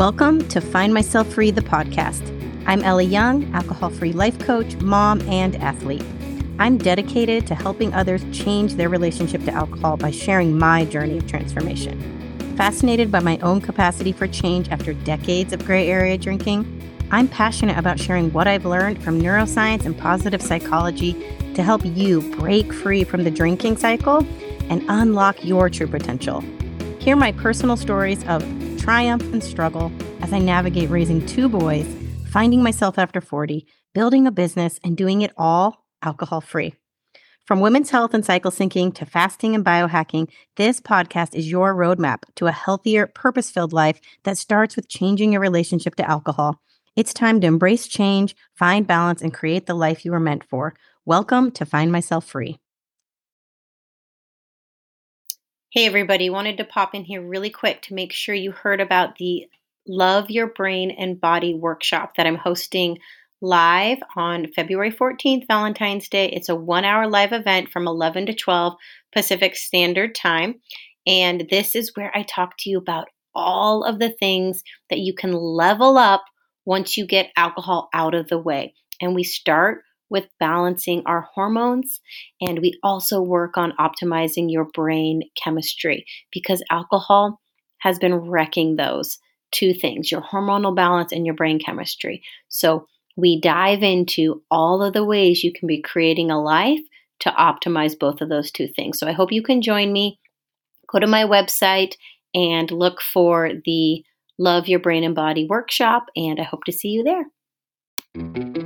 Welcome to Find Myself Free, the podcast. I'm Ellie Young, alcohol free life coach, mom, and athlete. I'm dedicated to helping others change their relationship to alcohol by sharing my journey of transformation. Fascinated by my own capacity for change after decades of gray area drinking, I'm passionate about sharing what I've learned from neuroscience and positive psychology to help you break free from the drinking cycle and unlock your true potential. Hear my personal stories of triumph and struggle as I navigate raising two boys, finding myself after 40, building a business, and doing it all alcohol free. From women's health and cycle syncing to fasting and biohacking, this podcast is your roadmap to a healthier, purpose filled life that starts with changing your relationship to alcohol. It's time to embrace change, find balance, and create the life you were meant for. Welcome to Find Myself Free. Hey, everybody, wanted to pop in here really quick to make sure you heard about the Love Your Brain and Body workshop that I'm hosting live on February 14th, Valentine's Day. It's a one hour live event from 11 to 12 Pacific Standard Time. And this is where I talk to you about all of the things that you can level up once you get alcohol out of the way. And we start with balancing our hormones. And we also work on optimizing your brain chemistry because alcohol has been wrecking those two things your hormonal balance and your brain chemistry. So we dive into all of the ways you can be creating a life to optimize both of those two things. So I hope you can join me. Go to my website and look for the Love Your Brain and Body workshop, and I hope to see you there.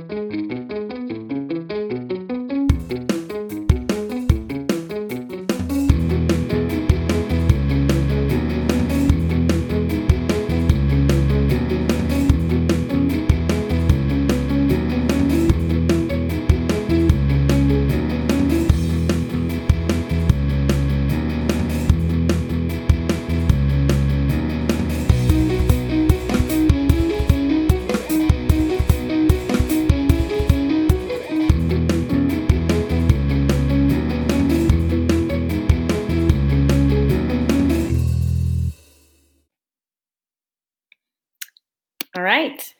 Right.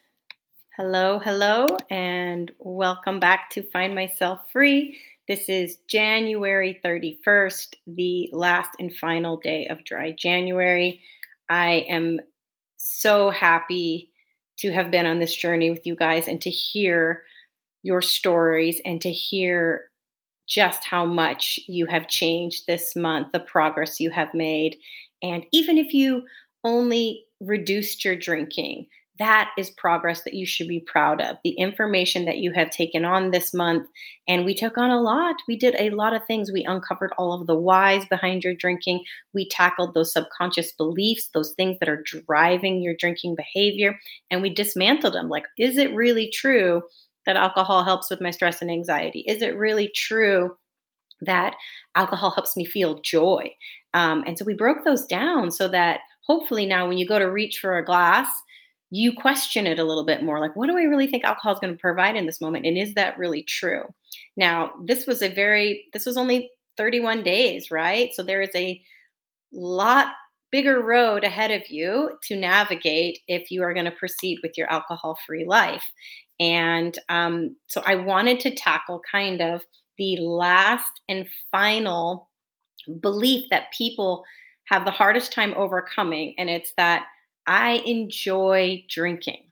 Hello, hello, and welcome back to Find Myself Free. This is January 31st, the last and final day of dry January. I am so happy to have been on this journey with you guys and to hear your stories and to hear just how much you have changed this month, the progress you have made. And even if you only reduced your drinking, that is progress that you should be proud of. The information that you have taken on this month, and we took on a lot. We did a lot of things. We uncovered all of the whys behind your drinking. We tackled those subconscious beliefs, those things that are driving your drinking behavior, and we dismantled them. Like, is it really true that alcohol helps with my stress and anxiety? Is it really true that alcohol helps me feel joy? Um, and so we broke those down so that hopefully now when you go to reach for a glass, you question it a little bit more like what do i really think alcohol is going to provide in this moment? And is that really true? Now this was a very this was only 31 days right? So there is a lot bigger road ahead of you to navigate if you are going to proceed with your alcohol free life. And um, so i wanted to tackle kind of the last and final belief that people have the hardest time overcoming and it's that I enjoy drinking.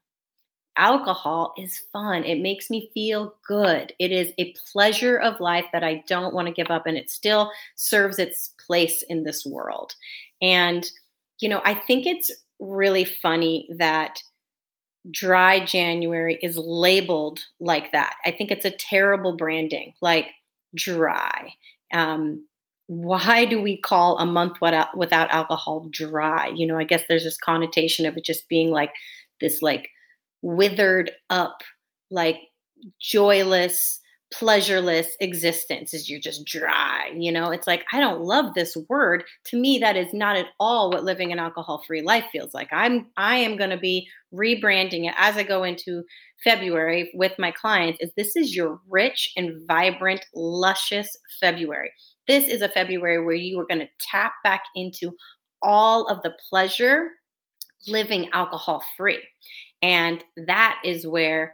Alcohol is fun. It makes me feel good. It is a pleasure of life that I don't want to give up, and it still serves its place in this world. And, you know, I think it's really funny that dry January is labeled like that. I think it's a terrible branding, like dry. Um, why do we call a month without alcohol dry? You know, I guess there's this connotation of it just being like this, like withered up, like joyless, pleasureless existence is you're just dry you know? It's like i don't love this word. To me that is not at all what living an alcohol free life feels like. I'm i am going to be rebranding it as i go into february with my clients is this is your rich and vibrant luscious february this is a February where you are going to tap back into all of the pleasure, living alcohol free. And that is where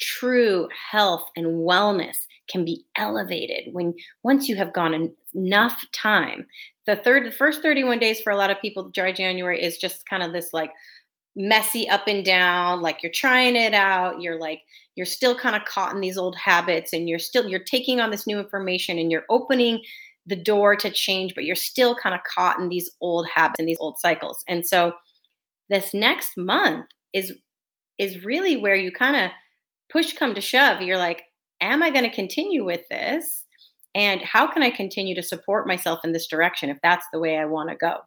true health and wellness can be elevated when once you have gone enough time. The third the first 31 days for a lot of people dry January is just kind of this like messy up and down like you're trying it out you're like you're still kind of caught in these old habits and you're still you're taking on this new information and you're opening the door to change but you're still kind of caught in these old habits and these old cycles. And so this next month is is really where you kind of push come to shove you're like am i going to continue with this? And how can i continue to support myself in this direction if that's the way i want to go?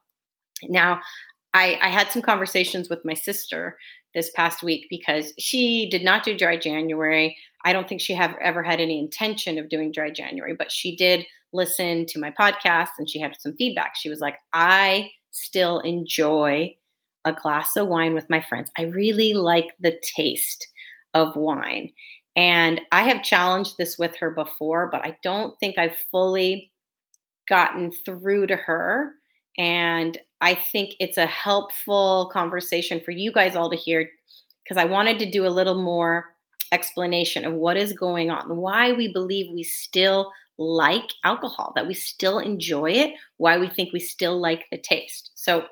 Now I, I had some conversations with my sister this past week because she did not do dry January. I don't think she have ever had any intention of doing dry January, but she did listen to my podcast and she had some feedback. She was like, I still enjoy a glass of wine with my friends. I really like the taste of wine. And I have challenged this with her before, but I don't think I've fully gotten through to her and I think it's a helpful conversation for you guys all to hear because I wanted to do a little more explanation of what is going on, why we believe we still like alcohol, that we still enjoy it, why we think we still like the taste. So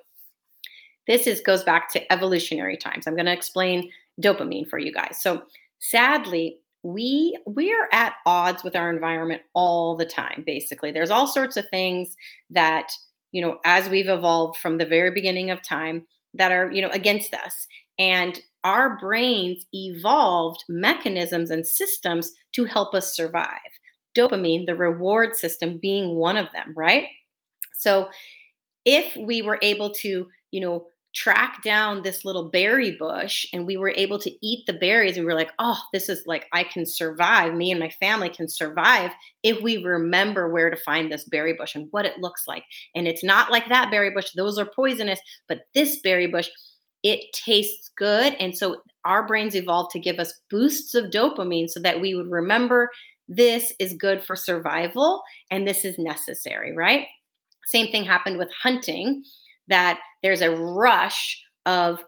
this is goes back to evolutionary times. I'm going to explain dopamine for you guys. So sadly, we we are at odds with our environment all the time basically. There's all sorts of things that you know, as we've evolved from the very beginning of time that are, you know, against us. And our brains evolved mechanisms and systems to help us survive. Dopamine, the reward system, being one of them, right? So if we were able to, you know, track down this little berry bush and we were able to eat the berries and we are like oh this is like i can survive. Me and my family can survive if we remember where to find this berry bush and what it looks like. And it's not like that berry bush those are poisonous but this berry bush it tastes good and so our brains evolved to give us boosts of dopamine so that we would remember this is good for survival and this is necessary right? Same thing happened with hunting that there's a rush of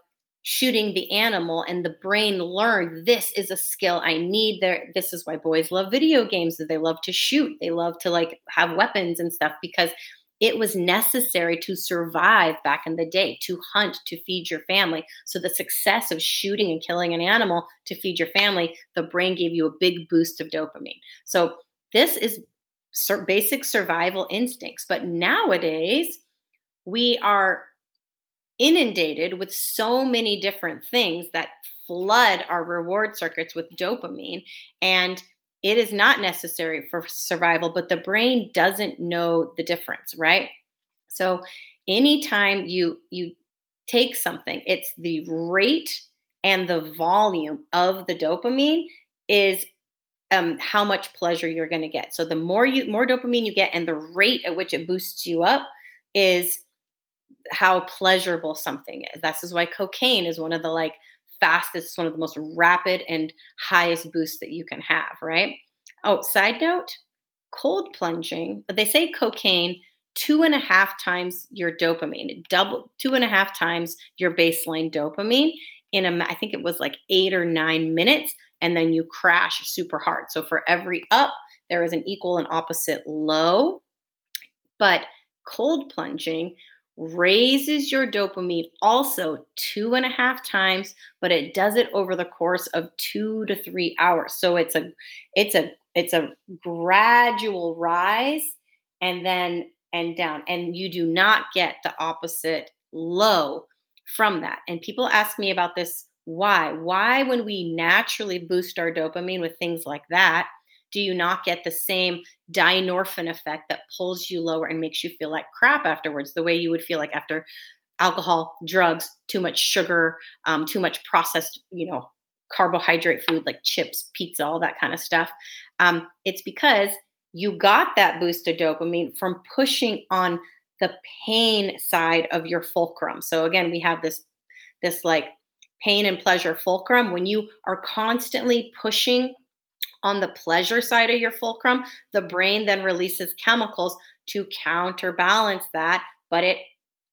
shooting the animal and the brain learned this is a skill i need. There this is why boys love video games that they love to shoot. They love to like have weapons and stuff because it was necessary to survive back in the day to hunt to feed your family. So the success of shooting and killing an animal to feed your family the brain gave you a big boost of dopamine. So this is basic survival instincts. But nowadays we are inundated with so many different things that flood our reward circuits with dopamine. And it is not necessary for survival but the brain doesn't know the difference right? So anytime you you take something it's the rate and the volume of the dopamine is um, how much pleasure you're going to get. So the more you more dopamine you get and the rate at which it boosts you up is how pleasurable something is. This is why cocaine is one of the like fastest, one of the most rapid and highest boosts that you can have, right? Oh, side note, cold plunging, but they say cocaine two and a half times your dopamine, double two and a half times your baseline dopamine in a I think it was like eight or nine minutes, and then you crash super hard. So for every up, there is an equal and opposite low. But cold plunging raises your dopamine also two and a half times but it does it over the course of two to three hours. So it's a it's a it's a gradual rise and then and down. And you do not get the opposite low from that. And people ask me about this why? Why when we naturally boost our dopamine with things like that do you not get the same dynorphin effect that pulls you lower and makes you feel like crap afterwards, the way you would feel like after alcohol, drugs, too much sugar, um, too much processed, you know, carbohydrate food like chips, pizza, all that kind of stuff. Um, it's because you got that boost of dopamine from pushing on the pain side of your fulcrum. So again, we have this this like pain and pleasure fulcrum when you are constantly pushing on the pleasure side of your fulcrum, the brain then releases chemicals to counterbalance that, but it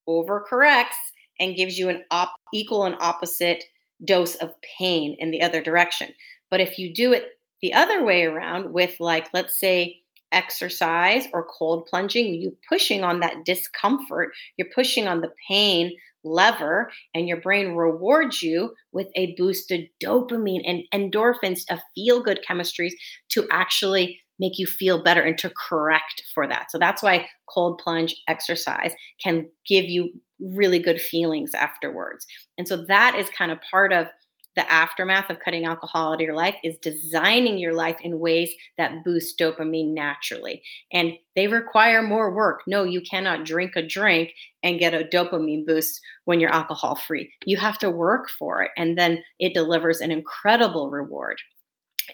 overcorrects and gives you an op- equal and opposite dose of pain in the other direction. But if you do it the other way around with like let's say exercise or cold plunging, you pushing on that discomfort, you're pushing on the pain lever, and your brain rewards you with a boosted dopamine and endorphins, of feel good chemistries to actually make you feel better and to correct for that. So that's why cold plunge exercise can give you really good feelings afterwards. And so that is kind of part of the aftermath of cutting alcohol out of your life is designing your life in ways that boost dopamine naturally. And they require more work. No, you cannot drink a drink and get a dopamine boost when you're alcohol free. You have to work for it. And then it delivers an incredible reward.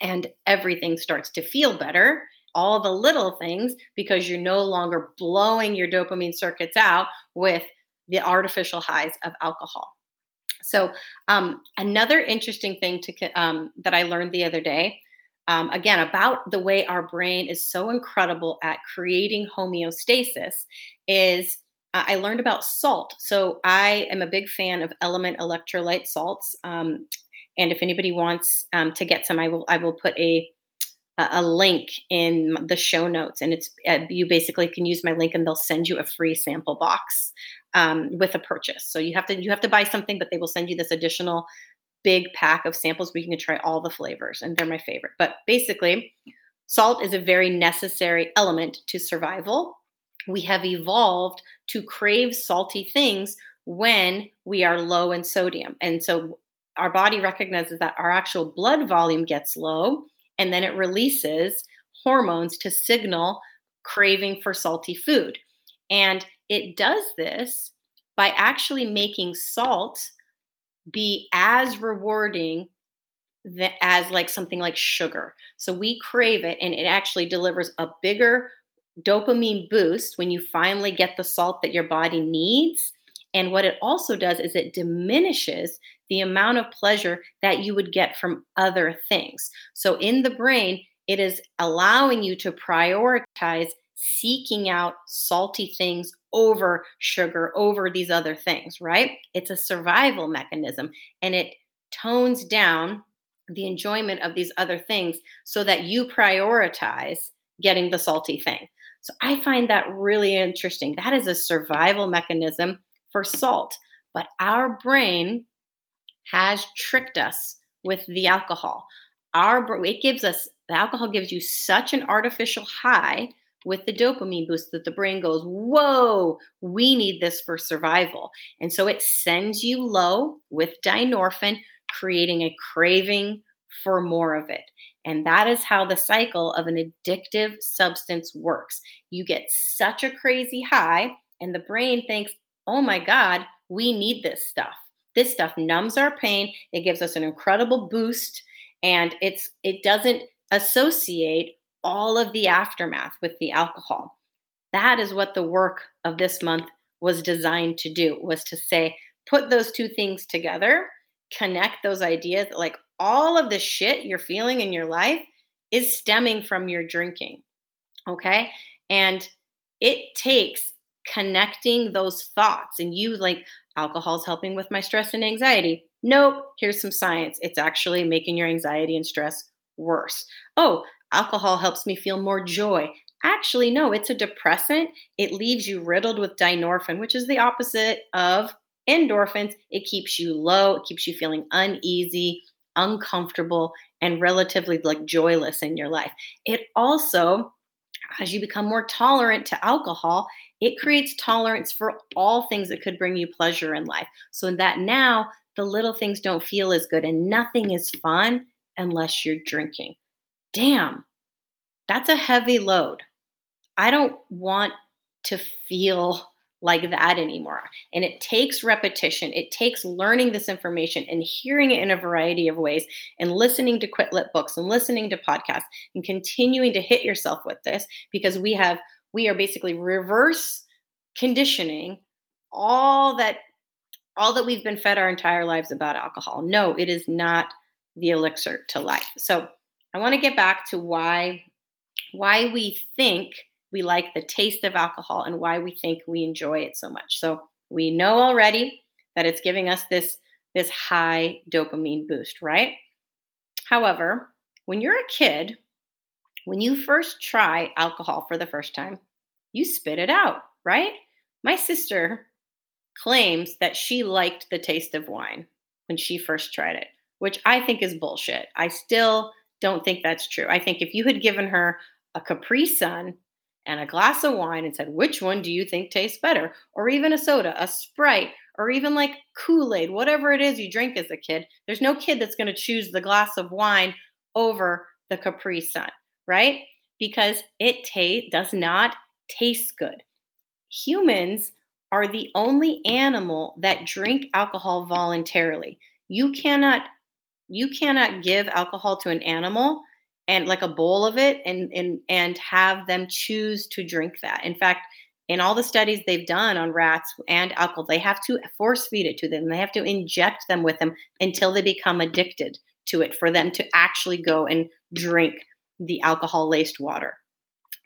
And everything starts to feel better all the little things because you're no longer blowing your dopamine circuits out with the artificial highs of alcohol. So, um, another interesting thing to um, that I learned the other day, um, again about the way our brain is so incredible at creating homeostasis, is uh, I learned about salt. So I am a big fan of LMNT electrolyte salts, um, and if anybody wants um, to get some, I will I will put a a link in the show notes and it's uh, you basically can use my link and they'll send you a free sample box um, with a purchase. So you have to you have to buy something, but they will send you this additional big pack of samples where you can try all the flavors, and they're my favorite. But basically, salt is a very necessary element to survival. We have evolved to crave salty things when we are low in sodium, and so our body recognizes that our actual blood volume gets low, and then it releases hormones to signal craving for salty food. And it does this by actually making salt be as rewarding as like something like sugar. So we crave it and it actually delivers a bigger dopamine boost when you finally get the salt that your body needs. And what it also does is it diminishes the amount of pleasure that you would get from other things. So in the brain, it is allowing you to prioritize seeking out salty things over sugar, over these other things, right? It's a survival mechanism and it tones down the enjoyment of these other things so that you prioritize getting the salty thing. So I find that really interesting. That is a survival mechanism for salt. But our brain has tricked us with the alcohol. Our it gives us the alcohol gives you such an artificial high with the dopamine boost that the brain goes, Whoa, we need this for survival. And so it sends you low with dynorphin, creating a craving for more of it. And that is how the cycle of an addictive substance works. You get such a crazy high, and the brain thinks, Oh my God, we need this stuff. This stuff numbs our pain. It gives us an incredible boost, and it's it doesn't associate all of the aftermath with the alcohol. That is what the work of this month was designed to do was to say put those two things together, connect those ideas like all of the shit you're feeling in your life is stemming from your drinking. Okay? And it takes connecting those thoughts and you like alcohol's helping with my stress and anxiety. Nope, here's some science. It's actually making your anxiety and stress worse. Oh, alcohol helps me feel more joy. Actually, no, it's a depressant. It leaves you riddled with dynorphin, which is the opposite of endorphins. It keeps you low, it keeps you feeling uneasy, uncomfortable, and relatively like joyless in your life. It also, as you become more tolerant to alcohol, it creates tolerance for all things that could bring you pleasure in life. So that now the little things don't feel as good and nothing is fun unless you're drinking damn, that's a heavy load. I don't want to feel like that anymore. And it takes repetition, it takes learning this information and hearing it in a variety of ways, and listening to quit lit books and listening to podcasts and continuing to hit yourself with this because we have, we are basically reverse conditioning all that all that we've been fed our entire lives about alcohol. No, it is not the elixir to life. So I want to get back to why why we think we like the taste of alcohol and why we think we enjoy it so much. So we know already that it's giving us this this high dopamine boost, right? However, when you're a kid, when you first try alcohol for the first time, you spit it out, right? My sister claims that she liked the taste of wine when she first tried it, which I think is bullshit. I still don't think that's true. I think if you had given her a Capri Sun and a glass of wine and said, which one do you think tastes better? Or even a soda, a Sprite, or even like Kool Aid, whatever it is you drink as a kid, there's no kid that's going to choose the glass of wine over the Capri Sun, right? Because it ta- does not taste good. Humans are the only animal that drink alcohol voluntarily. You cannot you cannot give alcohol to an animal and like a bowl of it and and and have them choose to drink that. In fact, in all the studies they've done on rats and alcohol, they have to force feed it to them. They have to inject them with them until they become addicted to it for them to actually go and drink the alcohol laced water.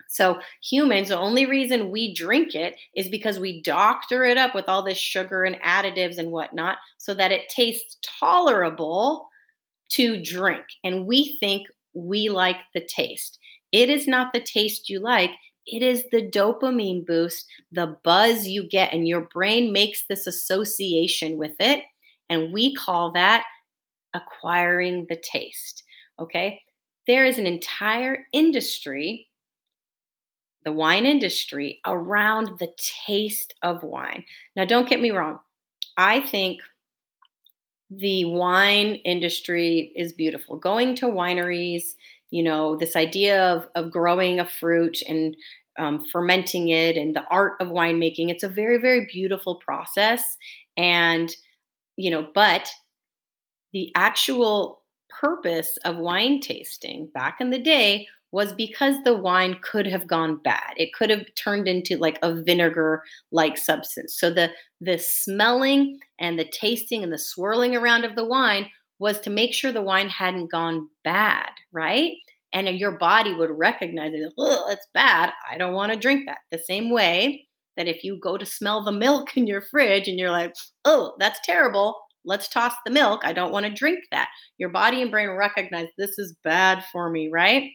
So, humans, the only reason we drink it is because we doctor it up with all this sugar and additives and whatnot so that it tastes tolerable to drink. And we think we like the taste. It is not the taste you like, it is the dopamine boost, the buzz you get, and your brain makes this association with it. And we call that acquiring the taste. Okay. There is an entire industry the wine industry around the taste of wine. Now, don't get me wrong. I think the wine industry is beautiful. Going to wineries, you know, this idea of, of growing a fruit and um, fermenting it and the art of winemaking, it's a very, very beautiful process. And, you know, but the actual purpose of wine tasting back in the day was because the wine could have gone bad. It could have turned into like a vinegar like substance. So the the smelling and the tasting and the swirling around of the wine was to make sure the wine hadn't gone bad, right? And your body would recognize it. Oh, it's bad. I don't want to drink that. The same way that if you go to smell the milk in your fridge and you're like, oh, that's terrible. Let's toss the milk. I don't want to drink that. Your body and brain recognize this is bad for me, right?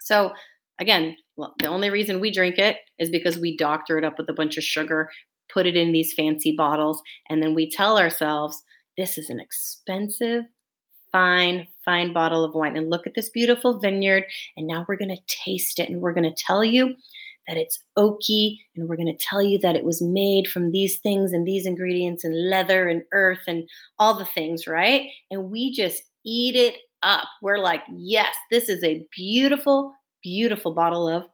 So again, well, the only reason we drink it is because we doctor it up with a bunch of sugar, put it in these fancy bottles, and then we tell ourselves this is an expensive, fine, fine bottle of wine. And look at this beautiful vineyard. And now we're going to taste it and we're going to tell you that it's oaky and we're going to tell you that it was made from these things and these ingredients and leather and earth and all the things, right? And we just eat it up. We're like, yes, this is a beautiful, beautiful bottle of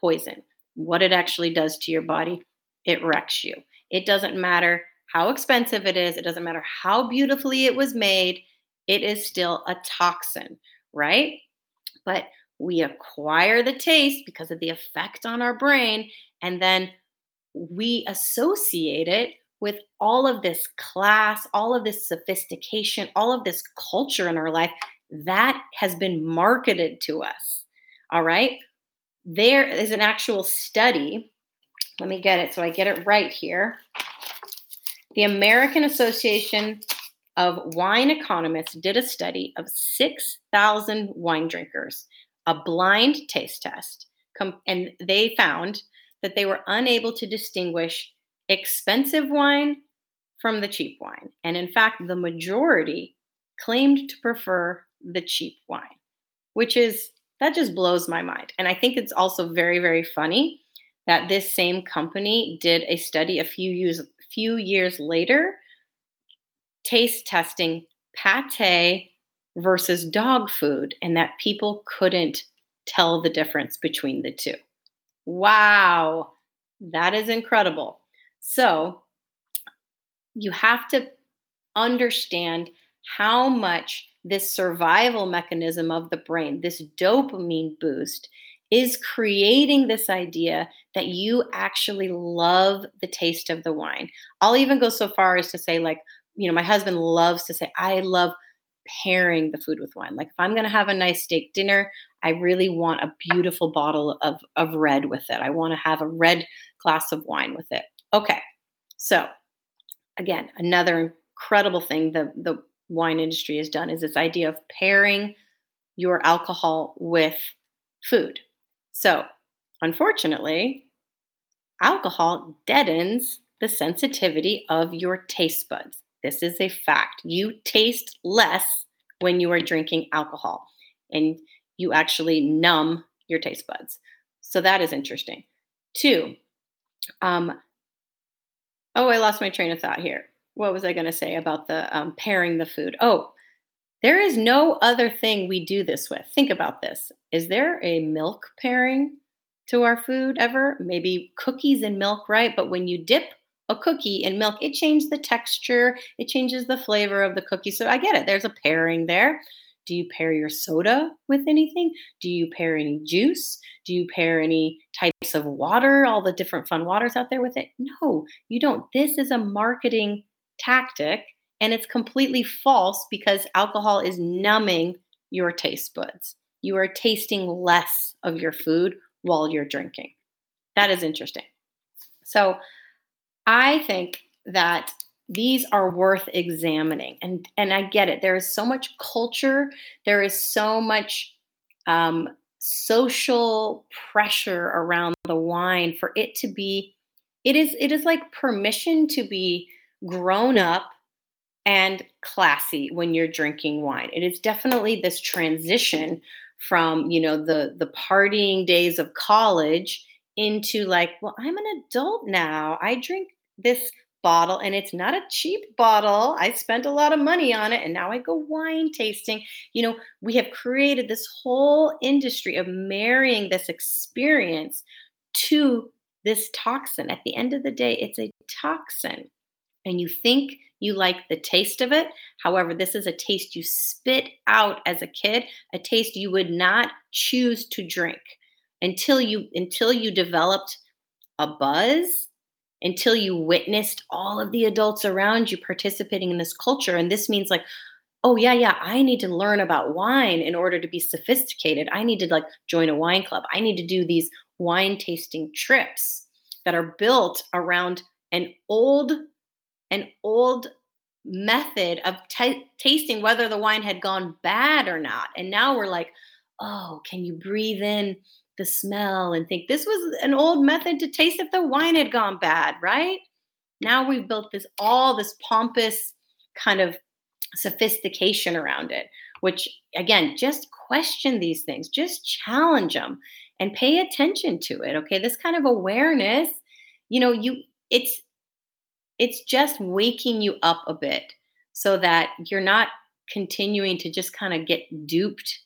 poison. What it actually does to your body, it wrecks you. It doesn't matter how expensive it is, it doesn't matter how beautifully it was made, it is still a toxin, right? But we acquire the taste because of the effect on our brain, and then we associate it with all of this class, all of this sophistication, all of this culture in our life, that has been marketed to us. All right. There is an actual study. Let me get it so I get it right here. The American Association of Wine Economists did a study of 6,000 wine drinkers, a blind taste test, and they found that they were unable to distinguish expensive wine from the cheap wine. And in fact, the majority claimed to prefer the cheap wine, which is that just blows my mind. And I think it's also very, very funny that this same company did a study a few years few years later taste testing pate versus dog food and that people couldn't tell the difference between the two. Wow, that is incredible. So you have to understand how much this survival mechanism of the brain, this dopamine boost, is creating this idea that you actually love the taste of the wine. I'll even go so far as to say, like, you know, my husband loves to say, I love pairing the food with wine. Like, if I'm going to have a nice steak dinner, I really want a beautiful bottle of, of red with it. I want to have a red glass of wine with it. Okay, so again, another incredible thing the, the wine industry has done is this idea of pairing your alcohol with food. So, unfortunately, alcohol deadens the sensitivity of your taste buds. This is a fact. You taste less when you are drinking alcohol, and you actually numb your taste buds. So that is interesting. Two, um, oh, I lost my train of thought here. What was I going to say about the um, pairing the food? Oh, there is no other thing we do this with. Think about this. Is there a milk pairing to our food ever? Maybe cookies and milk, right? But when you dip a cookie in milk, it changes the texture, it changes the flavor of the cookie. So I get it. There's a pairing there. Do you pair your soda with anything? Do you pair any juice? Do you pair any types of water, all the different fun waters out there with it? No, you don't. This is a marketing tactic and it's completely false because alcohol is numbing your taste buds. You are tasting less of your food while you're drinking. That is interesting. So I think that these are worth examining and and i get it. There is so much culture. There is so much um, social pressure around the wine for it to be it is it is like permission to be grown up and classy when you're drinking wine. It is definitely this transition from you know the the partying days of college into like well i'm an adult now. I drink this bottle and it's not a cheap bottle. I spent a lot of money on it and now I go wine tasting. You know, we have created this whole industry of marrying this experience to this toxin. At the end of the day, it's a toxin. And you think you like the taste of it. However, this is a taste you spit out as a kid, a taste you would not choose to drink until you until you developed a buzz until you witnessed all of the adults around you participating in this culture. And this means like, oh yeah, yeah, I need to learn about wine in order to be sophisticated. I need to like join a wine club. I need to do these wine tasting trips that are built around an old an old method of t- tasting whether the wine had gone bad or not. And now we're like, oh, can you breathe in the smell and think this was an old method to taste if the wine had gone bad, right? Now we've built this all this pompous kind of sophistication around it, which again, just question these things, just challenge them and pay attention to it. Okay. This kind of awareness, you know, you it's it's just waking you up a bit so that you're not continuing to just kind of get duped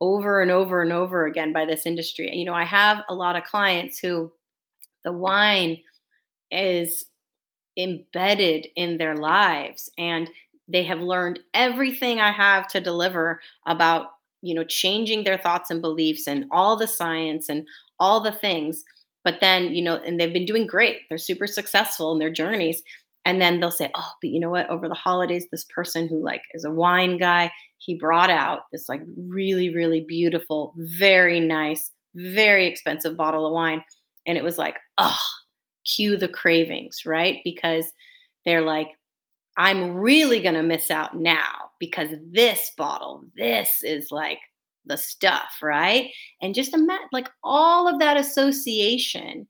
over and over and over again by this industry. You know, I have a lot of clients who the wine is embedded in their lives and they have learned everything I have to deliver about, you know, changing their thoughts and beliefs and all the science and all the things. But then, you know, and they've been doing great. They're super successful in their journeys. And then they'll say, oh, but you know what? Over the holidays, this person who like is a wine guy, he brought out this like really, really beautiful, very nice, very expensive bottle of wine. And it was like, oh, cue the cravings, right? Because they're like, I'm really going to miss out now because this bottle, this is like the stuff, right? And just imagine like all of that association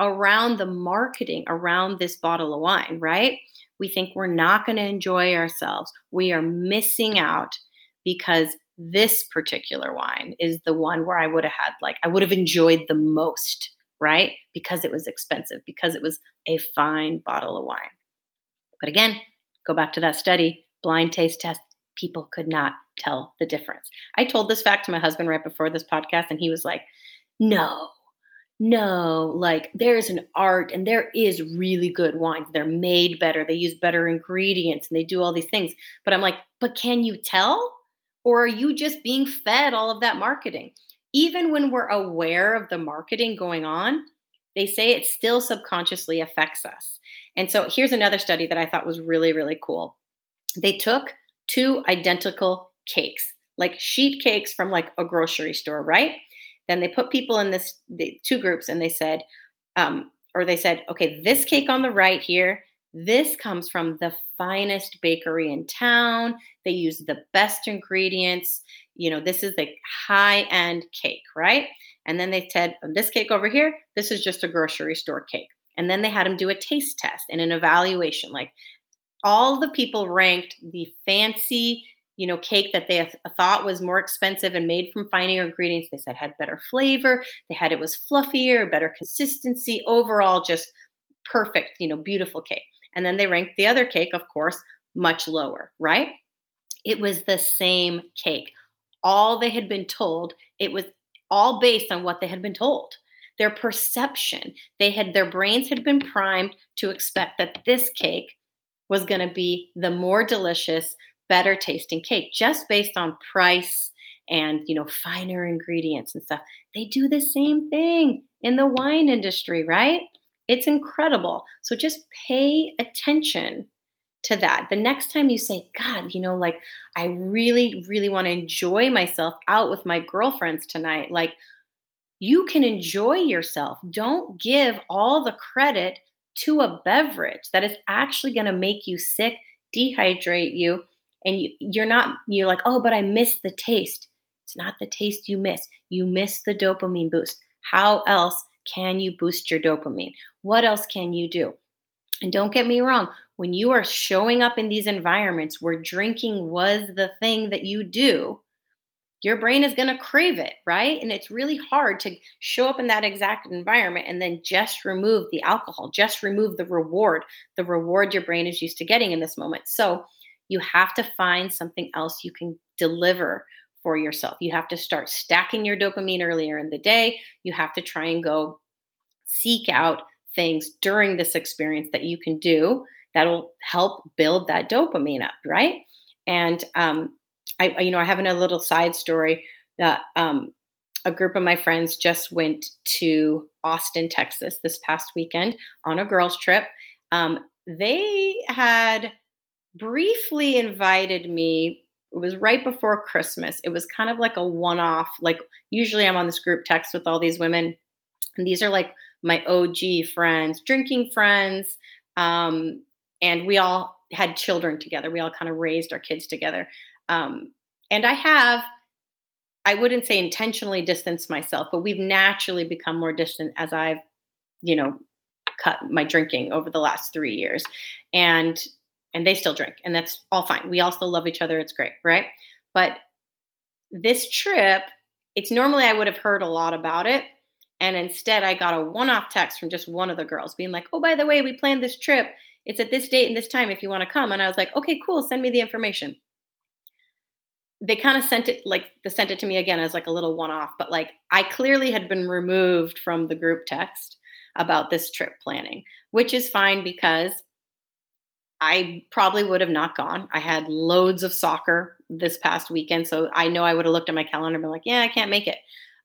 around the marketing around this bottle of wine, right? We think we're not going to enjoy ourselves. We are missing out because this particular wine is the one where I would have had, like, I would have enjoyed the most, right? Because it was expensive, because it was a fine bottle of wine. But again, go back to that study, blind taste test, people could not tell the difference. I told this fact to my husband right before this podcast, and he was like, no, no, like there's an art and there is really good wine. They're made better, they use better ingredients, and they do all these things. But I'm like, but can you tell? Or are you just being fed all of that marketing? Even when we're aware of the marketing going on, they say it still subconsciously affects us. And so here's another study that I thought was really, really cool. They took two identical cakes, like sheet cakes from like a grocery store, right? Then they put people in this the two groups and they said, um, or they said, okay, this cake on the right here, This comes from the finest bakery in town. They use the best ingredients. You know, this is a high end cake, right? And then they said, this cake over here, this is just a grocery store cake. And then they had them do a taste test and an evaluation. Like all the people ranked the fancy, you know, cake that they thought was more expensive and made from finer ingredients. They said had better flavor. They had it was fluffier, better consistency, overall just perfect, you know, beautiful cake. And then they ranked the other cake, of course, much lower, right? It was the same cake. All they had been told, it was all based on what they had been told their perception. They had their brains had been primed to expect that this cake was going to be the more delicious, better tasting cake just based on price and you know finer ingredients and stuff. They do the same thing in the wine industry, right? It's incredible. So just pay attention to that. The next time you say, God, you know, like I really, really want to enjoy myself out with my girlfriends tonight, like you can enjoy yourself. Don't give all the credit to a beverage that is actually going to make you sick, dehydrate you, and you, you're not, you're like, oh, but I miss the taste. It's not the taste you miss. You miss the dopamine boost. How else can you boost your dopamine? What else can you do? And don't get me wrong, when you are showing up in these environments where drinking was the thing that you do, your brain is going to crave it, right? And it's really hard to show up in that exact environment and then just remove the alcohol, just remove the reward, the reward your brain is used to getting in this moment. So you have to find something else you can deliver for yourself. You have to start stacking your dopamine earlier in the day. You have to try and go seek out things during this experience that you can do that'll help build that dopamine up, right? And um, I, you know, I have a little side story that um, a group of my friends just went to Austin, Texas this past weekend on a girls' trip. Um, they had briefly invited me. It was right before Christmas. It was kind of like a one off. Like, usually I'm on this group text with all these women, and these are like my OG friends, drinking friends. Um, and we all had children together. We all kind of raised our kids together. Um, and I have, I wouldn't say intentionally distanced myself, but we've naturally become more distant as I've, you know, cut my drinking over the last three years. And and they still drink, and that's all fine. We all still love each other. It's great, right? But this trip, it's normally I would have heard a lot about it. And instead, I got a one off text from just one of the girls being like, oh, by the way, we planned this trip. It's at this date and this time if you want to come. And I was like, okay, cool, send me the information they kind of sent it like they sent it to me again as like a little one off, but like I clearly had been removed from the group text about this trip planning, which is fine because I probably would have not gone. I had loads of soccer this past weekend, so I know I would have looked at my calendar and been like, "Yeah, I can't make it."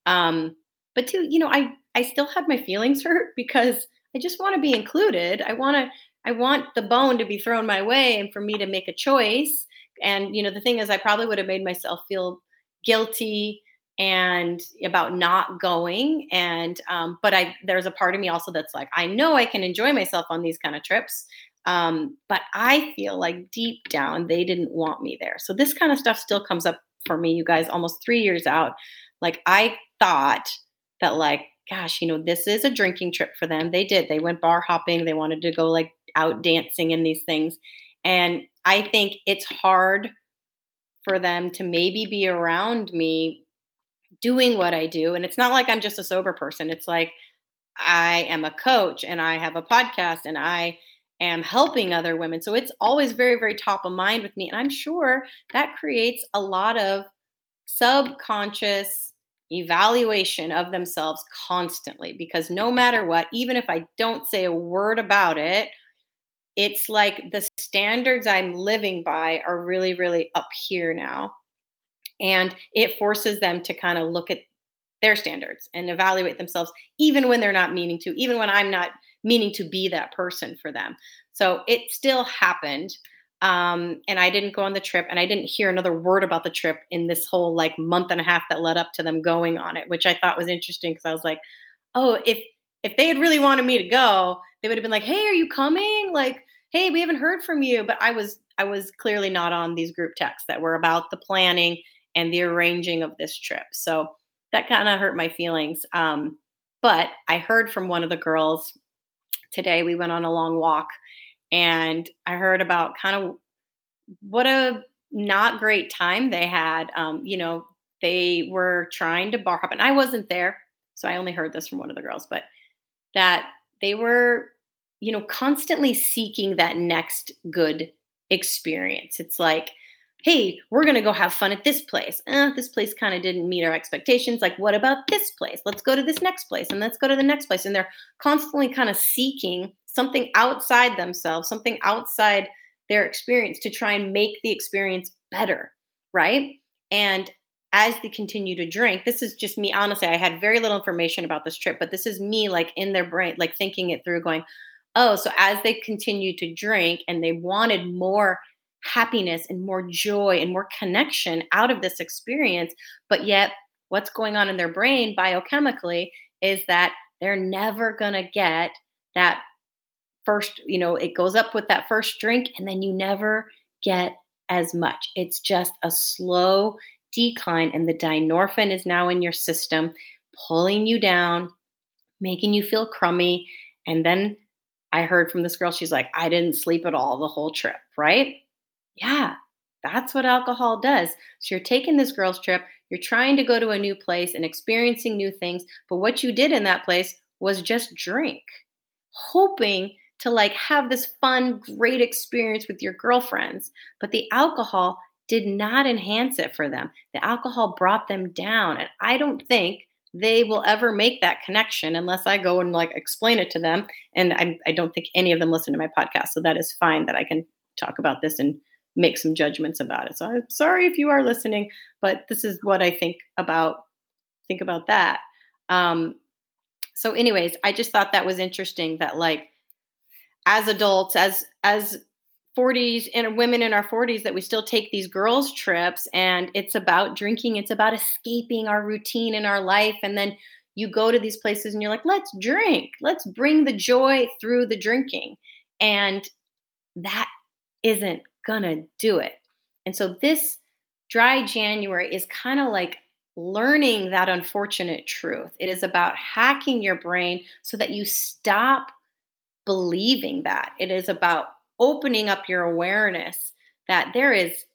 Um, but too, you know, I I still had my feelings hurt because I just want to be included. I want to I want the bone to be thrown my way and for me to make a choice and you know the thing is i probably would have made myself feel guilty and about not going and um, but i there's a part of me also that's like i know i can enjoy myself on these kind of trips um, but i feel like deep down they didn't want me there. So this kind of stuff still comes up for me you guys almost three years out. Like i thought that like gosh you know this is a drinking trip for them. They did. They went bar hopping. They wanted to go like out dancing in these things. And I think it's hard for them to maybe be around me doing what I do. And it's not like I'm just a sober person. It's like I am a coach and I have a podcast and I am helping other women. So it's always very, very top of mind with me. And I'm sure that creates a lot of subconscious evaluation of themselves constantly because no matter what, even if I don't say a word about it, it's like the standards I'm living by are really, really up here now. And it forces them to kind of look at their standards and evaluate themselves, even when they're not meaning to, even when I'm not meaning to be that person for them. So it still happened. Um, and I didn't go on the trip and I didn't hear another word about the trip in this whole like month and a half that led up to them going on it, which I thought was interesting because I was like, oh, if if they had really wanted me to go, they would have been like, "Hey, are you coming?" Like, hey, we haven't heard from you. But I was I was clearly not on these group texts that were about the planning and the arranging of this trip. So that kind of hurt my feelings. Um, but I heard from one of the girls today. We went on a long walk and I heard about kind of what a not great time they had. Um, you know, they were trying to bar hop, and I wasn't there, so I only heard this from one of the girls, but that they were, you know, constantly seeking that next good experience. It's like, hey, we're going to go have fun at this place. Eh, this place kind of didn't meet our expectations. Like, what about this place? Let's go to this next place and let's go to the next place. And they're constantly kind of seeking something outside themselves, something outside their experience to try and make the experience better. Right. And as they continue to drink, this is just me. Honestly, I had very little information about this trip, but this is me like in their brain, like thinking it through, going, oh, so as they continue to drink and they wanted more happiness and more joy and more connection out of this experience. But yet, what's going on in their brain biochemically is that they're never going to get that first, you know, it goes up with that first drink and then you never get as much. It's just a slow decline, and the dynorphin is now in your system, pulling you down, making you feel crummy. And then I heard from this girl, she's like, I didn't sleep at all the whole trip, right? Yeah, that's what alcohol does. So you're taking this girl's trip, you're trying to go to a new place and experiencing new things, but what you did in that place was just drink, hoping to like have this fun, great experience with your girlfriends. But the alcohol did not enhance it for them. The alcohol brought them down. And I don't think they will ever make that connection unless I go and like explain it to them. And I, I don't think any of them listen to my podcast. So that is fine that I can talk about this and make some judgments about it. So I'm sorry if you are listening, but this is what I think about think about that. Um, so, anyways, I just thought that was interesting that like as adults, as as 40s and women in our 40s that we still take these girls trips and it's about drinking it's about escaping our routine in our life and then you go to these places and you're like let's drink let's bring the joy through the drinking and that isn't gonna do it. And so this dry January is kind of like learning that unfortunate truth. It is about hacking your brain so that you stop believing that. It is about opening up your awareness that there is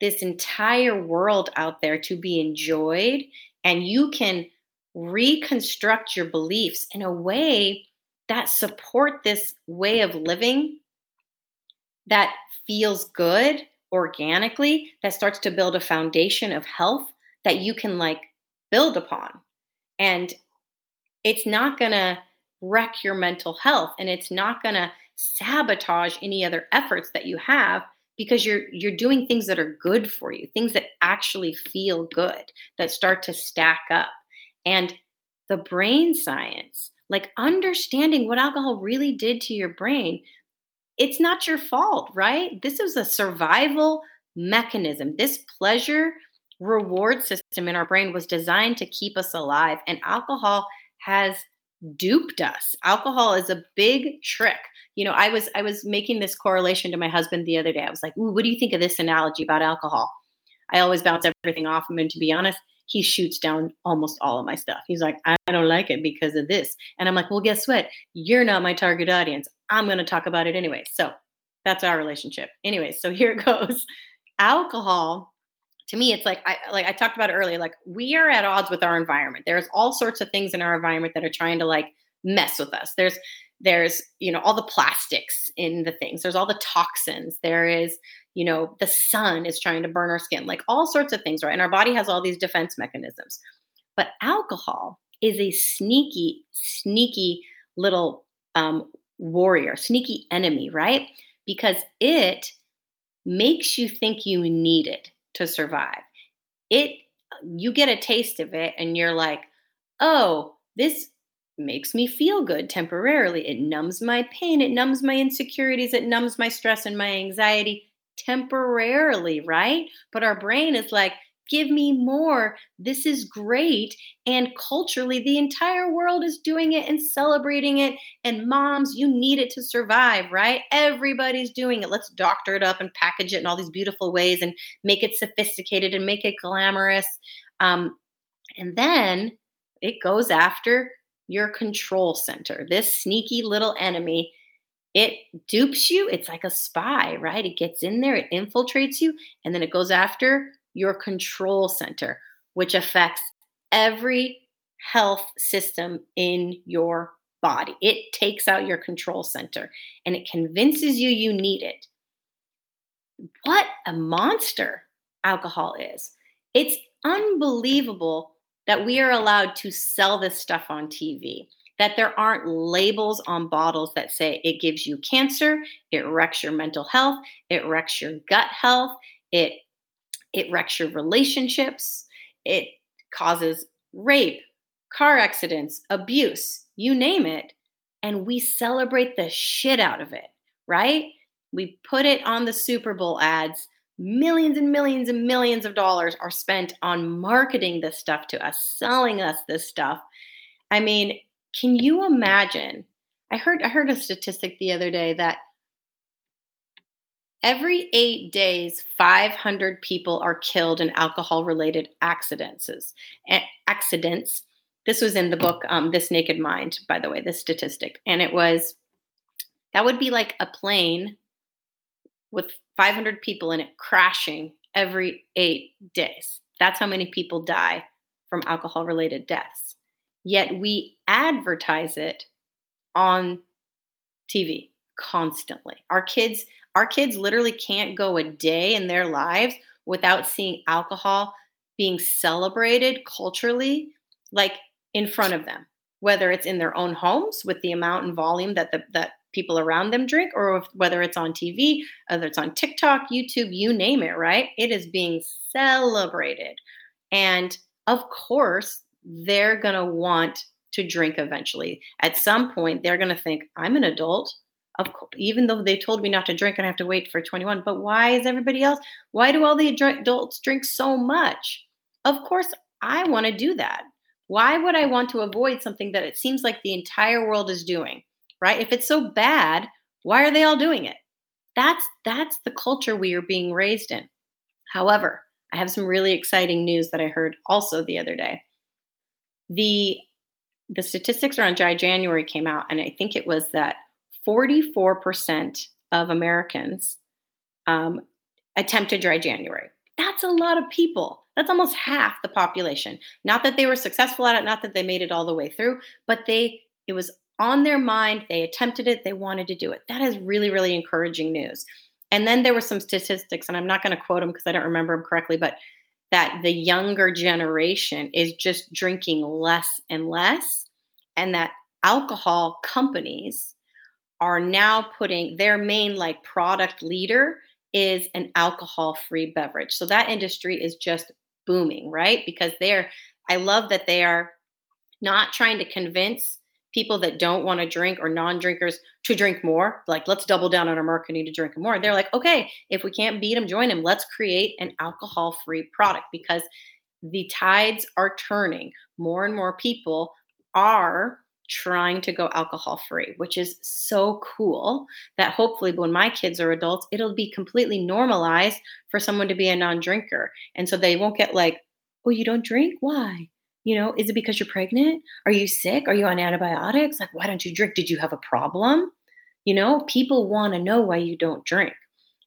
this entire world out there to be enjoyed and you can reconstruct your beliefs in a way that support this way of living that feels good organically that starts to build a foundation of health that you can like build upon. And it's not going to wreck your mental health and it's not going to sabotage any other efforts that you have because you're you're doing things that are good for you things that actually feel good that start to stack up. And the brain science like understanding what alcohol really did to your brain it's not your fault, right? This is a survival mechanism. This pleasure reward system in our brain was designed to keep us alive, and alcohol has duped us. Alcohol is a big trick. You know, I was I was making this correlation to my husband the other day. I was like, "Ooh, what do you think of this analogy about alcohol?" I always bounce everything off him, and to be honest, he shoots down almost all of my stuff. He's like, I don't like it because of this. And I'm like, well, guess what? You're not my target audience. I'm going to talk about it anyway. So that's our relationship. Anyway, so here it goes. Alcohol, to me, it's like I like I talked about it earlier. Like we are at odds with our environment. There's all sorts of things in our environment that are trying to like mess with us. There's there's you know all the plastics in the things there's all the toxins there is you know, the sun is trying to burn our skin, like all sorts of things, right? And our body has all these defense mechanisms. But alcohol is a sneaky, sneaky little um, warrior, sneaky enemy, right? Because it makes you think you need it to survive. It, you get a taste of it and you're like, oh, this makes me feel good temporarily. It numbs my pain, it numbs my insecurities, it numbs my stress and my anxiety temporarily, right? But our brain is like, give me more. This is great. And culturally, the entire world is doing it and celebrating it. And moms, you need it to survive, right? Everybody's doing it. Let's doctor it up and package it in all these beautiful ways and make it sophisticated and make it glamorous. Um, and then it goes after your control center, this sneaky little enemy. It dupes you. It's like a spy, right? It gets in there, it infiltrates you, and then it goes after your control center, which affects every health system in your body. It takes out your control center and it convinces you you need it. What a monster alcohol is. It's unbelievable that we are allowed to sell this stuff on TV, that there aren't labels on bottles that say it gives you cancer, it wrecks your mental health, it wrecks your gut health, it it wrecks your relationships, it causes rape, car accidents, abuse, you name it. And we celebrate the shit out of it, right? We put it on the Super Bowl ads. Millions and millions and millions of dollars are spent on marketing this stuff to us, selling us this stuff. I mean, can you imagine? I heard I heard a statistic the other day that Every eight days, 500 people are killed in alcohol related accidents. Accidents. This was in the book, um, This Naked Mind, by the way, this statistic. And it was that would be like a plane with 500 people in it crashing every eight days. That's how many people die from alcohol related deaths. Yet we advertise it on TV constantly. Our kids our kids literally can't go a day in their lives without seeing alcohol being celebrated culturally, like in front of them, whether it's in their own homes with the amount and volume that the, that people around them drink, or whether it's on TV, whether it's on TikTok, YouTube, you name it, right? It is being celebrated. And of course, they're going to want to drink eventually. At some point, they're going to think, I'm an adult of even though they told me not to drink and I have to wait for 21. But why is everybody else? Why do all the adults drink so much? Of course, I want to do that. Why would I want to avoid something that it seems like the entire world is doing? Right? If it's so bad, why are they all doing it? That's that's the culture we are being raised in. However, I have some really exciting news that I heard also the other day. The the statistics around dry January came out, and I think it was that 44% of Americans um, attempted dry January. That's a lot of people. That's almost half the population. Not that they were successful at it, not that they made it all the way through, but they it was on their mind. They attempted it. They wanted to do it. That is really, really encouraging news. And then there were some statistics, and I'm not going to quote them because I don't remember them correctly, but that the younger generation is just drinking less and less, and that alcohol companies are now putting their main like product leader is an alcohol free beverage. So that industry is just booming, right? Because they're, I love that they are not trying to convince people that don't want to drink or non drinkers to drink more. Like, let's double down on our marketing to drink more. They're like, okay, if we can't beat them, join them. Let's create an alcohol free product because the tides are turning. More and more people are trying to go alcohol free, which is so cool that hopefully when my kids are adults, it'll be completely normalized for someone to be a non drinker. And so they won't get like, oh, you don't drink? Why? You know, is it because you're pregnant? Are you sick? Are you on antibiotics? Like, why don't you drink? Did you have a problem? You know, people want to know why you don't drink.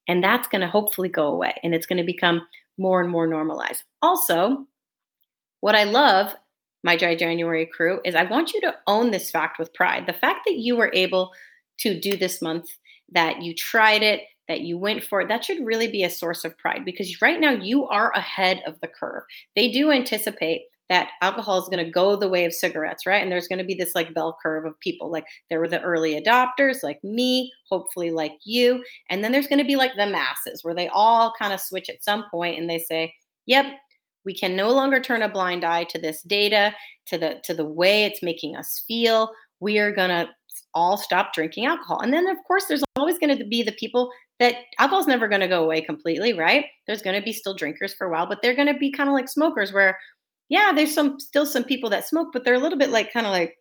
And that's going to hopefully go away and it's going to become more and more normalized. Also, what I love my Dry January crew is I want you to own this fact with pride. The fact that you were able to do this month, that you tried it, that you went for it, that should really be a source of pride because right now you are ahead of the curve. They do anticipate that alcohol is going to go the way of cigarettes, right? And there's going to be this like bell curve of people. Like there were the early adopters, like me, hopefully like you. And then there's going to be like the masses where they all kind of switch at some point and they say, yep, we can no longer turn a blind eye to this data, to the to the way it's making us feel. We are going to all stop drinking alcohol. And then, of course, there's always going to be the people that alcohol's never going to go away completely, right? There's going to be still drinkers for a while, but they're going to be kind of like smokers where, yeah, there's some still some people that smoke, but they're a little bit like kind of like,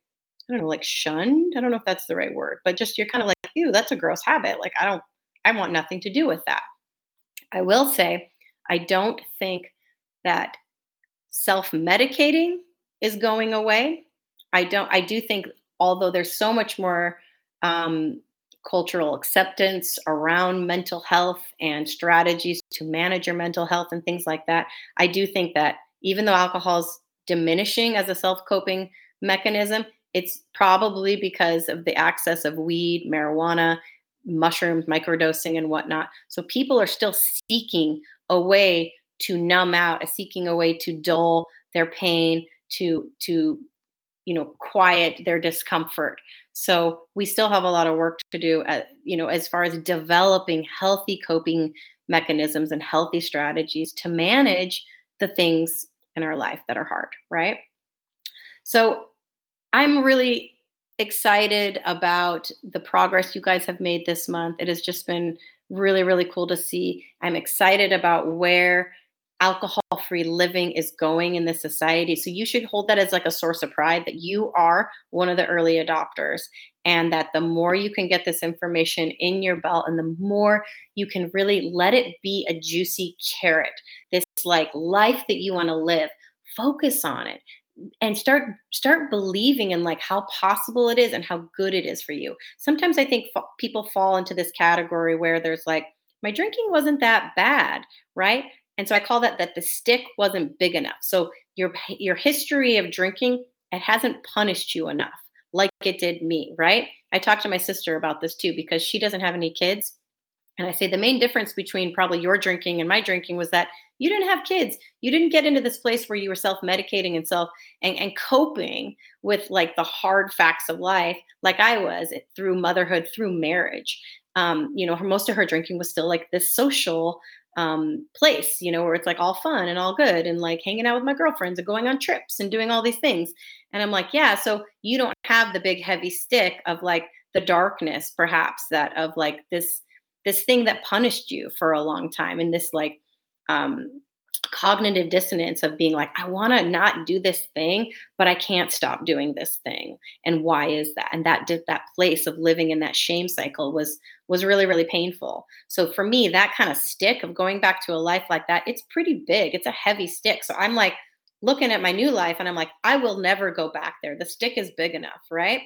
I don't know, like shunned. I don't know if that's the right word, but just you're kind of like, ew, that's a gross habit. Like, I don't, I want nothing to do with that. I will say, I don't think that self medicating is going away. I don't, I do think, although there's so much more um, cultural acceptance around mental health and strategies to manage your mental health and things like that, I do think that even though alcohol is diminishing as a self coping mechanism, it's probably because of the access of weed, marijuana, mushrooms, microdosing, and whatnot. So people are still seeking a way to numb out, seeking a way to dull their pain, to to you know quiet their discomfort. So we still have a lot of work to do at, you know as far as developing healthy coping mechanisms and healthy strategies to manage the things in our life that are hard, right? So I'm really excited about the progress you guys have made this month. It has just been really, really cool to see. I'm excited about where alcohol free living is going in this society. So you should hold that as like a source of pride that you are one of the early adopters and that the more you can get this information in your belt and the more you can really let it be a juicy carrot, this like life that you want to live, focus on it and start start believing in like how possible it is and how good it is for you sometimes i think people fall into this category where there's like my drinking wasn't that bad right and so i call that that the stick wasn't big enough. So your your history of drinking it hasn't punished you enough like it did me right? I talked to my sister about this too because she doesn't have any kids. And i say the main difference between probably your drinking and my drinking was that you didn't have kids. You didn't get into this place where you were self-medicating and self and, and coping with like the hard facts of life like i was through motherhood through marriage. Um, you know her, most of her drinking was still like this social um, place you know where it's like all fun and all good and like hanging out with my girlfriends and going on trips and doing all these things. And i'm like yeah so you don't have the big heavy stick of like the darkness perhaps that of like this this thing that punished you for a long time and this like um, cognitive dissonance of being like, I want to not do this thing, but I can't stop doing this thing. And why is that? And that did that place of living in that shame cycle was was really really painful. So for me, that kind of stick of going back to a life like that, it's pretty big. It's a heavy stick. So I'm like looking at my new life and I'm like, I will never go back there. The stick is big enough, right?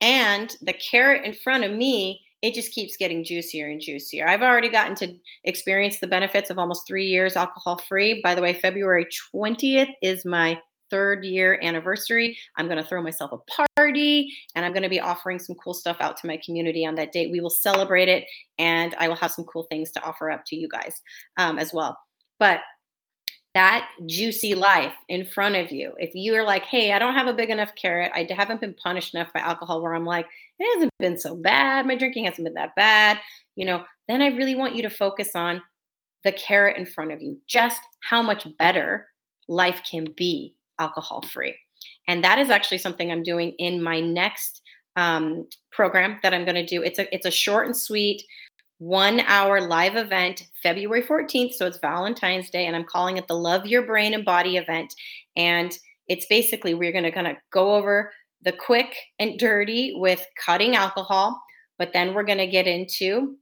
And the carrot in front of me it just keeps getting juicier and juicier. I've already gotten to experience the benefits of almost three years alcohol free. By the way, February 20th is my third year anniversary. I'm going to throw myself a party and I'm going to be offering some cool stuff out to my community on that date. We will celebrate it and I will have some cool things to offer up to you guys um, as well. But that juicy life in front of you. If you're like, hey, I don't have a big enough carrot, I haven't been punished enough by alcohol where I'm like, it hasn't been so bad, my drinking hasn't been that bad, you know, then I really want you to focus on the carrot in front of you, just how much better life can be alcohol free. And that is actually something I'm doing in my next um, program that I'm going to do. It's a it's a short and sweet one hour live event February 14th. So it's Valentine's Day, and I'm calling it the Love Your Brain and Body event. And it's basically we're going to kind of go over the quick and dirty with cutting alcohol, but then we're going to get into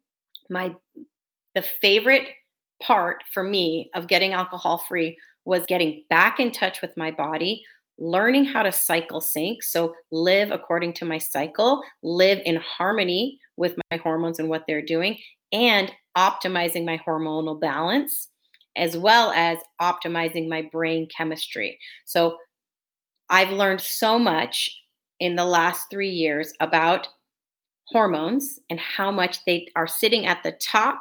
my the favorite part for me of getting alcohol free was getting back in touch with my body, learning how to cycle sync. So, live according to my cycle, live in harmony with my hormones and what they're doing, and optimizing my hormonal balance, as well as optimizing my brain chemistry. So, I've learned so much in the last three years about hormones and how much they are sitting at the top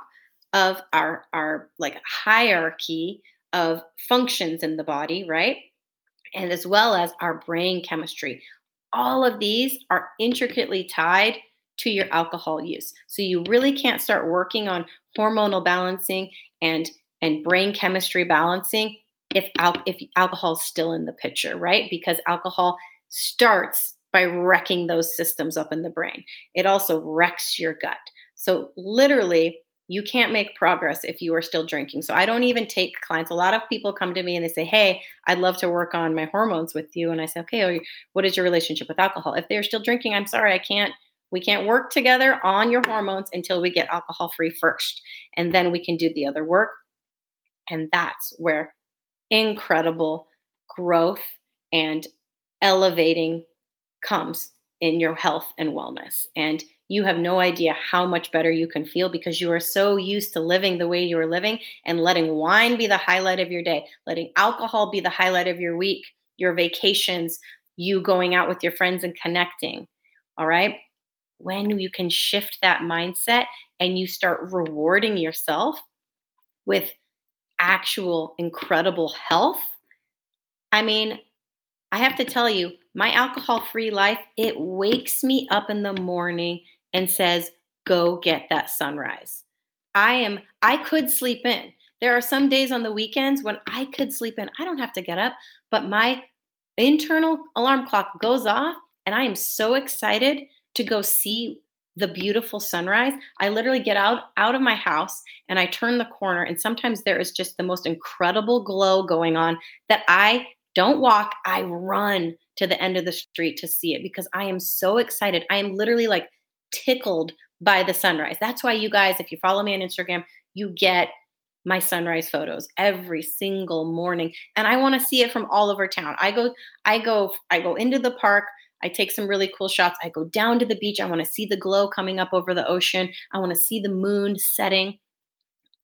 of our our like hierarchy of functions in the body right and as well as our brain chemistry. All of these are intricately tied to your alcohol use. So you really can't start working on hormonal balancing and and brain chemistry balancing if al- if alcohol is still in the picture, right? Because alcohol starts by wrecking those systems up in the brain. It also wrecks your gut. So, literally, you can't make progress if you are still drinking. So, I don't even take clients. A lot of people come to me and they say, Hey, I'd love to work on my hormones with you. And I say, Okay, what is your relationship with alcohol? If they're still drinking, I'm sorry, I can't. We can't work together on your hormones until we get alcohol free first. And then we can do the other work. And that's where incredible growth and elevating comes in your health and wellness. And you have no idea how much better you can feel because you are so used to living the way you are living and letting wine be the highlight of your day, letting alcohol be the highlight of your week, your vacations, you going out with your friends and connecting. All right. When you can shift that mindset and you start rewarding yourself with actual incredible health, I mean, I have to tell you, my alcohol free life, it wakes me up in the morning and says, go get that sunrise. I am, I could sleep in. There are some days on the weekends when I could sleep in. I don't have to get up, but my internal alarm clock goes off and I am so excited to go see the beautiful sunrise. I literally get out out of my house and I turn the corner and sometimes there is just the most incredible glow going on that I don't walk, I run to the end of the street to see it because I am so excited. I am literally like tickled by the sunrise. That's why you guys, if you follow me on Instagram, you get my sunrise photos every single morning and I want to see it from all over town. I go I go I go into the park, I take some really cool shots. I go down to the beach. I want to see the glow coming up over the ocean. I want to see the moon setting.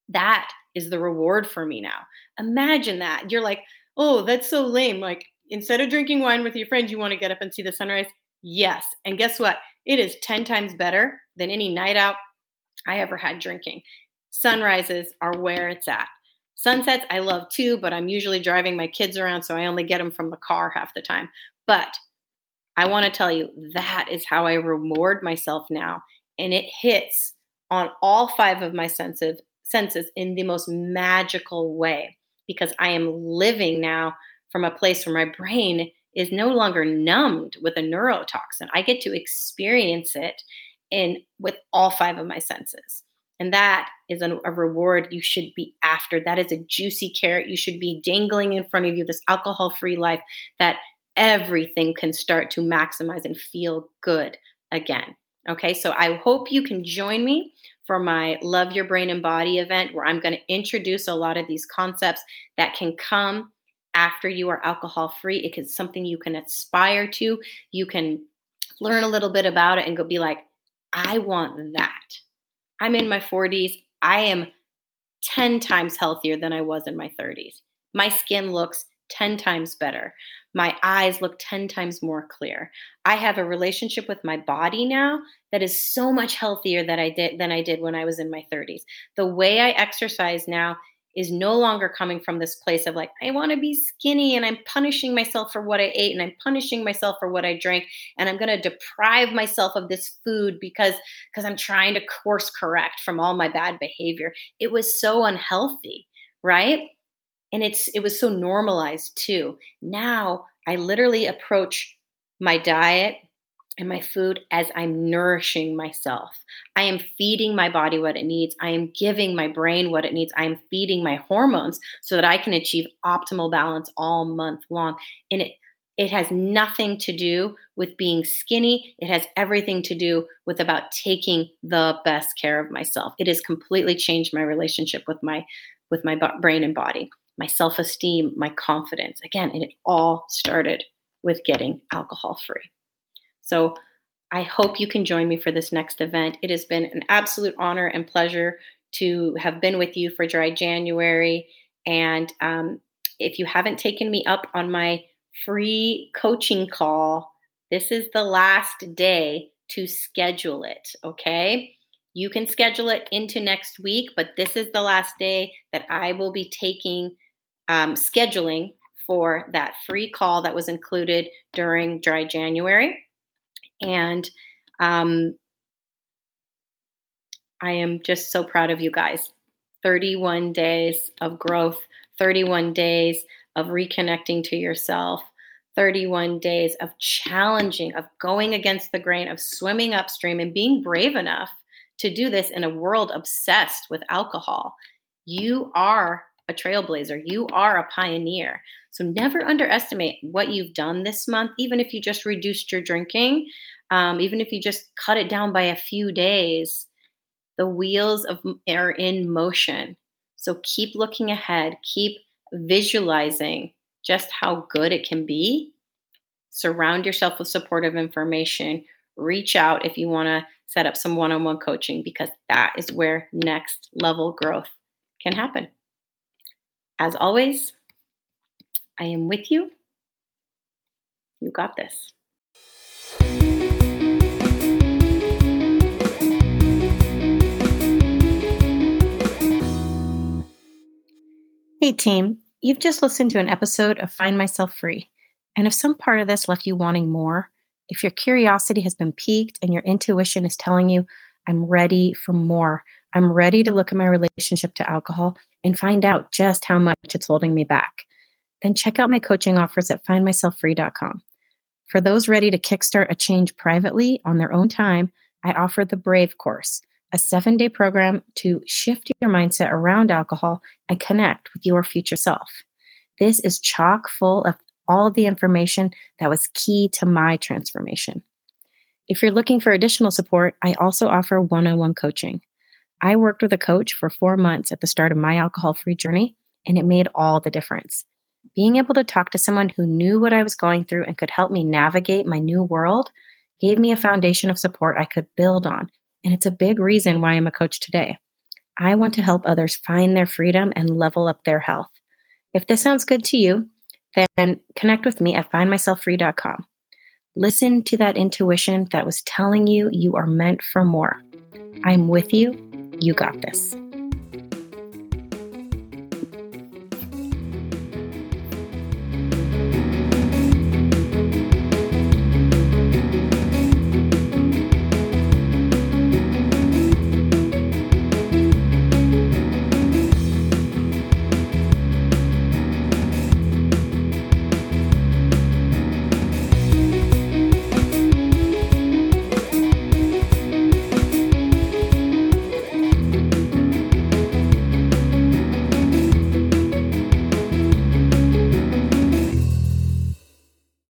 That is the reward for me now. Imagine that. You're like, "Oh, that's so lame." Like instead of drinking wine with your friends, you want to get up and see the sunrise? Yes. And guess what? It is 10 times better than any night out I ever had drinking. Sunrises are where it's at. Sunsets I love too, but I'm usually driving my kids around, so I only get them from the car half the time. But I want to tell you that is how I reward myself now. And it hits on all five of my senses, senses in the most magical way because I am living now from a place where my brain is no longer numbed with a neurotoxin. I get to experience it in with all five of my senses. And that is a, reward you should be after. That is a juicy carrot you should be dangling in front of you, this alcohol free life that everything can start to maximize and feel good again. Okay, so I hope you can join me for my Love Your Brain and Body event where I'm going to introduce a lot of these concepts that can come after you are alcohol free. It is something you can aspire to. You can learn a little bit about it and go be like, I want that. I'm in my 40s. I am 10 times healthier than I was in my 30s. My skin looks 10 times better. My eyes look 10 times more clear. I have a relationship with my body now that is so much healthier than I did than I did when I was in my 30s. The way I exercise now is no longer coming from this place of like, I want to be skinny and I'm punishing myself for what I ate and I'm punishing myself for what I drank and I'm going to deprive myself of this food because because I'm trying to course correct from all my bad behavior. It was so unhealthy, right? And it's it was so normalized too. Now I literally approach my diet and my food as I'm nourishing myself. I am feeding my body what it needs. I am giving my brain what it needs. I am feeding my hormones so that I can achieve optimal balance all month long. And it it has nothing to do with being skinny. It has everything to do with about taking the best care of myself. It has completely changed my relationship with my with my brain and body, my self-esteem, my confidence. Again, it all started with getting alcohol free. So I hope you can join me for this next event. It has been an absolute honor and pleasure to have been with you for Dry January. And um, if you haven't taken me up on my free coaching call, this is the last day to schedule it. Okay. You can schedule it into next week, but this is the last day that I will be taking um, scheduling for that free call that was included during Dry January. And um, I am just so proud of you guys. 31 days of growth, 31 days of reconnecting to yourself, 31 days of challenging, of going against the grain, of swimming upstream and being brave enough to do this in a world obsessed with alcohol. You are a trailblazer, you are a pioneer. So never underestimate what you've done this month, even if you just reduced your drinking, um, even if you just cut it down by a few days. The wheels of are in motion. So keep looking ahead, keep visualizing just how good it can be. Surround yourself with supportive information. Reach out if you want to set up some one on one coaching because that is where next level growth can happen. As always, I am with you. You got this. Hey, team. You've just listened to an episode of Find Myself Free. And if some part of this left you wanting more, if your curiosity has been piqued and your intuition is telling you, I'm ready for more, I'm ready to look at my relationship to alcohol and find out just how much it's holding me back, then check out my coaching offers at findmyselffree.com. For those ready to kickstart a change privately on their own time, I offer the Brave course, a seven day program to shift your mindset around alcohol and connect with your future self. This is chock full of all of the information that was key to my transformation. If you're looking for additional support, I also offer one on one coaching. I worked with a coach for four months at the start of my alcohol free journey, and it made all the difference. Being able to talk to someone who knew what I was going through and could help me navigate my new world gave me a foundation of support I could build on. And it's a big reason why I'm a coach today. I want to help others find their freedom and level up their health. If this sounds good to you, then connect with me at findmyselffree.com. Listen to that intuition that was telling you you are meant for more. I'm with you. You got this.